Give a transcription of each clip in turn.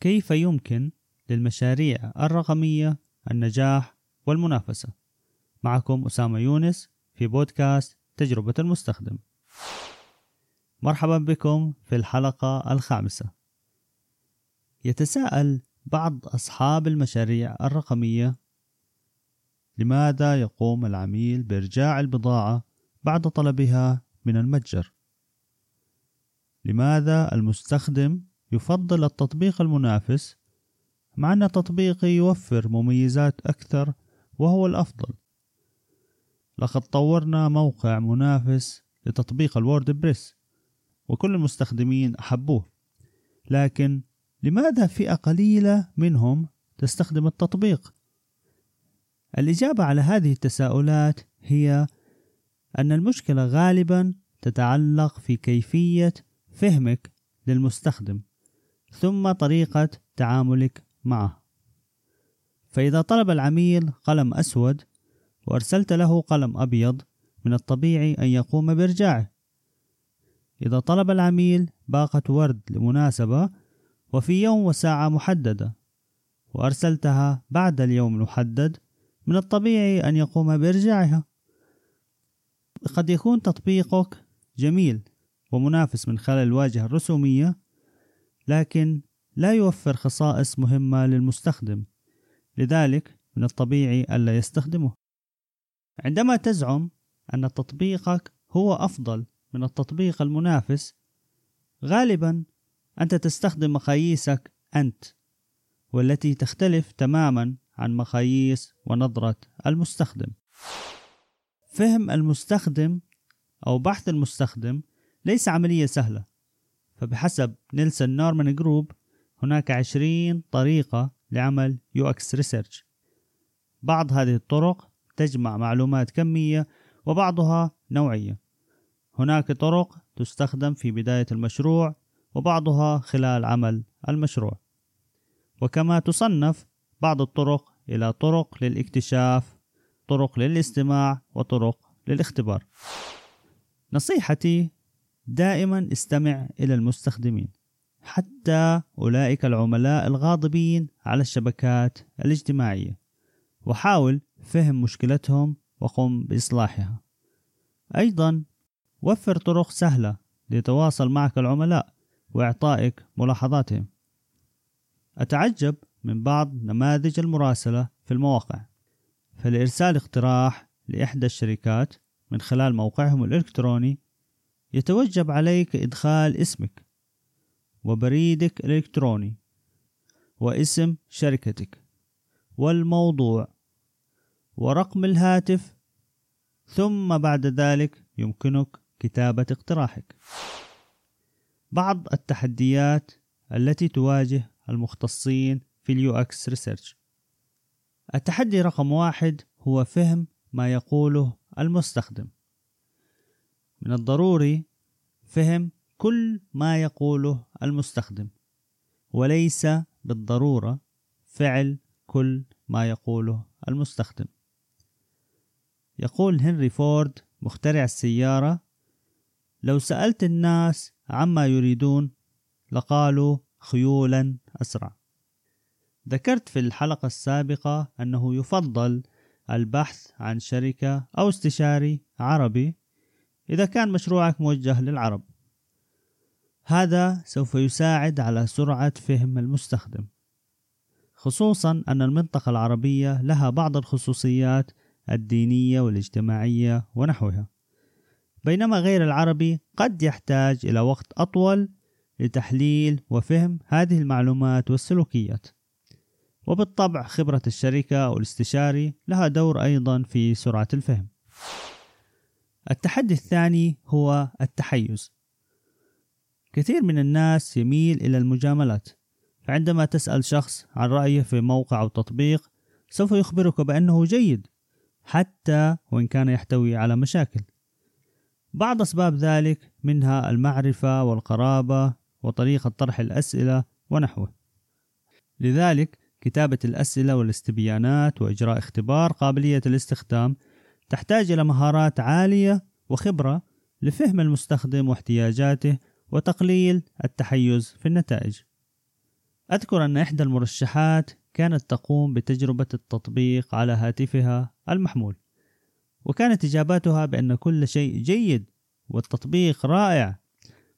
كيف يمكن للمشاريع الرقمية النجاح والمنافسة؟ معكم أسامة يونس في بودكاست تجربة المستخدم. مرحبا بكم في الحلقة الخامسة. يتساءل بعض أصحاب المشاريع الرقمية لماذا يقوم العميل بإرجاع البضاعة بعد طلبها من المتجر؟ لماذا المستخدم يفضل التطبيق المنافس مع أن تطبيقي يوفر مميزات أكثر وهو الأفضل. لقد طورنا موقع منافس لتطبيق الوورد بريس وكل المستخدمين أحبوه. لكن لماذا فئة قليلة منهم تستخدم التطبيق؟ الإجابة على هذه التساؤلات هي أن المشكلة غالبا تتعلق في كيفية فهمك للمستخدم. ثم طريقة تعاملك معه. فإذا طلب العميل قلم أسود وأرسلت له قلم أبيض من الطبيعي أن يقوم بإرجاعه. إذا طلب العميل باقة ورد لمناسبة وفي يوم وساعة محددة وأرسلتها بعد اليوم المحدد من الطبيعي أن يقوم بإرجاعها. قد يكون تطبيقك جميل ومنافس من خلال الواجهة الرسومية لكن لا يوفر خصائص مهمة للمستخدم لذلك من الطبيعي ألا يستخدمه. عندما تزعم أن تطبيقك هو أفضل من التطبيق المنافس غالبا أنت تستخدم مقاييسك أنت والتي تختلف تماما عن مقاييس ونظرة المستخدم. فهم المستخدم أو بحث المستخدم ليس عملية سهلة. فبحسب Nielsen Norman Group هناك عشرين طريقة لعمل UX research. بعض هذه الطرق تجمع معلومات كمية وبعضها نوعية. هناك طرق تستخدم في بداية المشروع وبعضها خلال عمل المشروع. وكما تصنف بعض الطرق إلى طرق للاكتشاف طرق للاستماع وطرق للاختبار. نصيحتي دائما استمع إلى المستخدمين حتى أولئك العملاء الغاضبين على الشبكات الاجتماعية. وحاول فهم مشكلتهم وقم بإصلاحها. أيضا وفر طرق سهلة ليتواصل معك العملاء وإعطائك ملاحظاتهم. أتعجب من بعض نماذج المراسلة في المواقع. فلإرسال اقتراح لإحدى الشركات من خلال موقعهم الإلكتروني يتوجب عليك إدخال اسمك وبريدك الإلكتروني واسم شركتك والموضوع ورقم الهاتف ثم بعد ذلك يمكنك كتابة اقتراحك. بعض التحديات التي تواجه المختصين في ال UX research التحدي رقم واحد هو فهم ما يقوله المستخدم. من الضروري فهم كل ما يقوله المستخدم وليس بالضرورة فعل كل ما يقوله المستخدم. يقول هنري فورد مخترع السيارة لو سألت الناس عما يريدون لقالوا خيولا أسرع. ذكرت في الحلقة السابقة أنه يفضل البحث عن شركة أو استشاري عربي إذا كان مشروعك موجه للعرب. هذا سوف يساعد على سرعة فهم المستخدم. خصوصا أن المنطقة العربية لها بعض الخصوصيات الدينية والاجتماعية ونحوها. بينما غير العربي قد يحتاج إلى وقت أطول لتحليل وفهم هذه المعلومات والسلوكيات. وبالطبع خبرة الشركة أو الاستشاري لها دور أيضا في سرعة الفهم. التحدي الثاني هو التحيز. كثير من الناس يميل إلى المجاملات فعندما تسأل شخص عن رأيه في موقع أو تطبيق سوف يخبرك بأنه جيد حتى وإن كان يحتوي على مشاكل. بعض أسباب ذلك منها المعرفة والقرابة وطريقة طرح الأسئلة ونحوه. لذلك كتابة الأسئلة والاستبيانات وإجراء اختبار قابلية الاستخدام تحتاج إلى مهارات عالية وخبرة لفهم المستخدم واحتياجاته وتقليل التحيز في النتائج. أذكر أن إحدى المرشحات كانت تقوم بتجربة التطبيق على هاتفها المحمول وكانت إجاباتها بأن كل شيء جيد والتطبيق رائع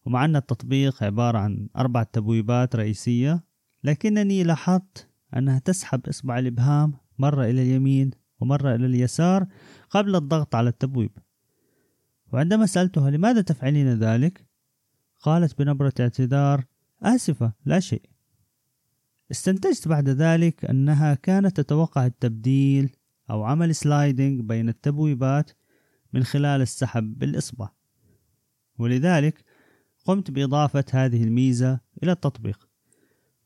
ومع أن التطبيق عبارة عن أربع تبويبات رئيسية لكنني لاحظت أنها تسحب إصبع الإبهام مرة إلى اليمين ومرة إلى اليسار قبل الضغط على التبويب. وعندما سألتها لماذا تفعلين ذلك؟ قالت بنبرة اعتذار آسفة لا شيء. استنتجت بعد ذلك أنها كانت تتوقع التبديل أو عمل سلايدنج بين التبويبات من خلال السحب بالإصبع. ولذلك قمت بإضافة هذه الميزة إلى التطبيق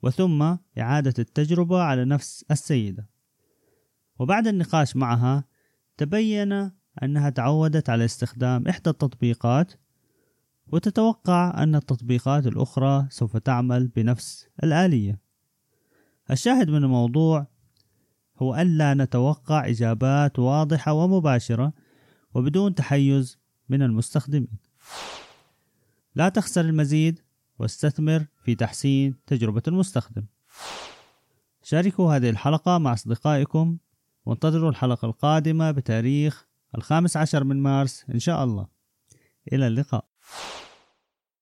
وثم إعادة التجربة على نفس السيدة. وبعد النقاش معها تبين أنها تعودت على استخدام إحدى التطبيقات وتتوقع أن التطبيقات الأخرى سوف تعمل بنفس الآلية. الشاهد من الموضوع هو ألا نتوقع إجابات واضحة ومباشرة وبدون تحيز من المستخدمين. لا تخسر المزيد واستثمر في تحسين تجربة المستخدم. شاركوا هذه الحلقة مع أصدقائكم وانتظروا الحلقة القادمة بتاريخ الخامس عشر من مارس إن شاء الله. إلى اللقاء.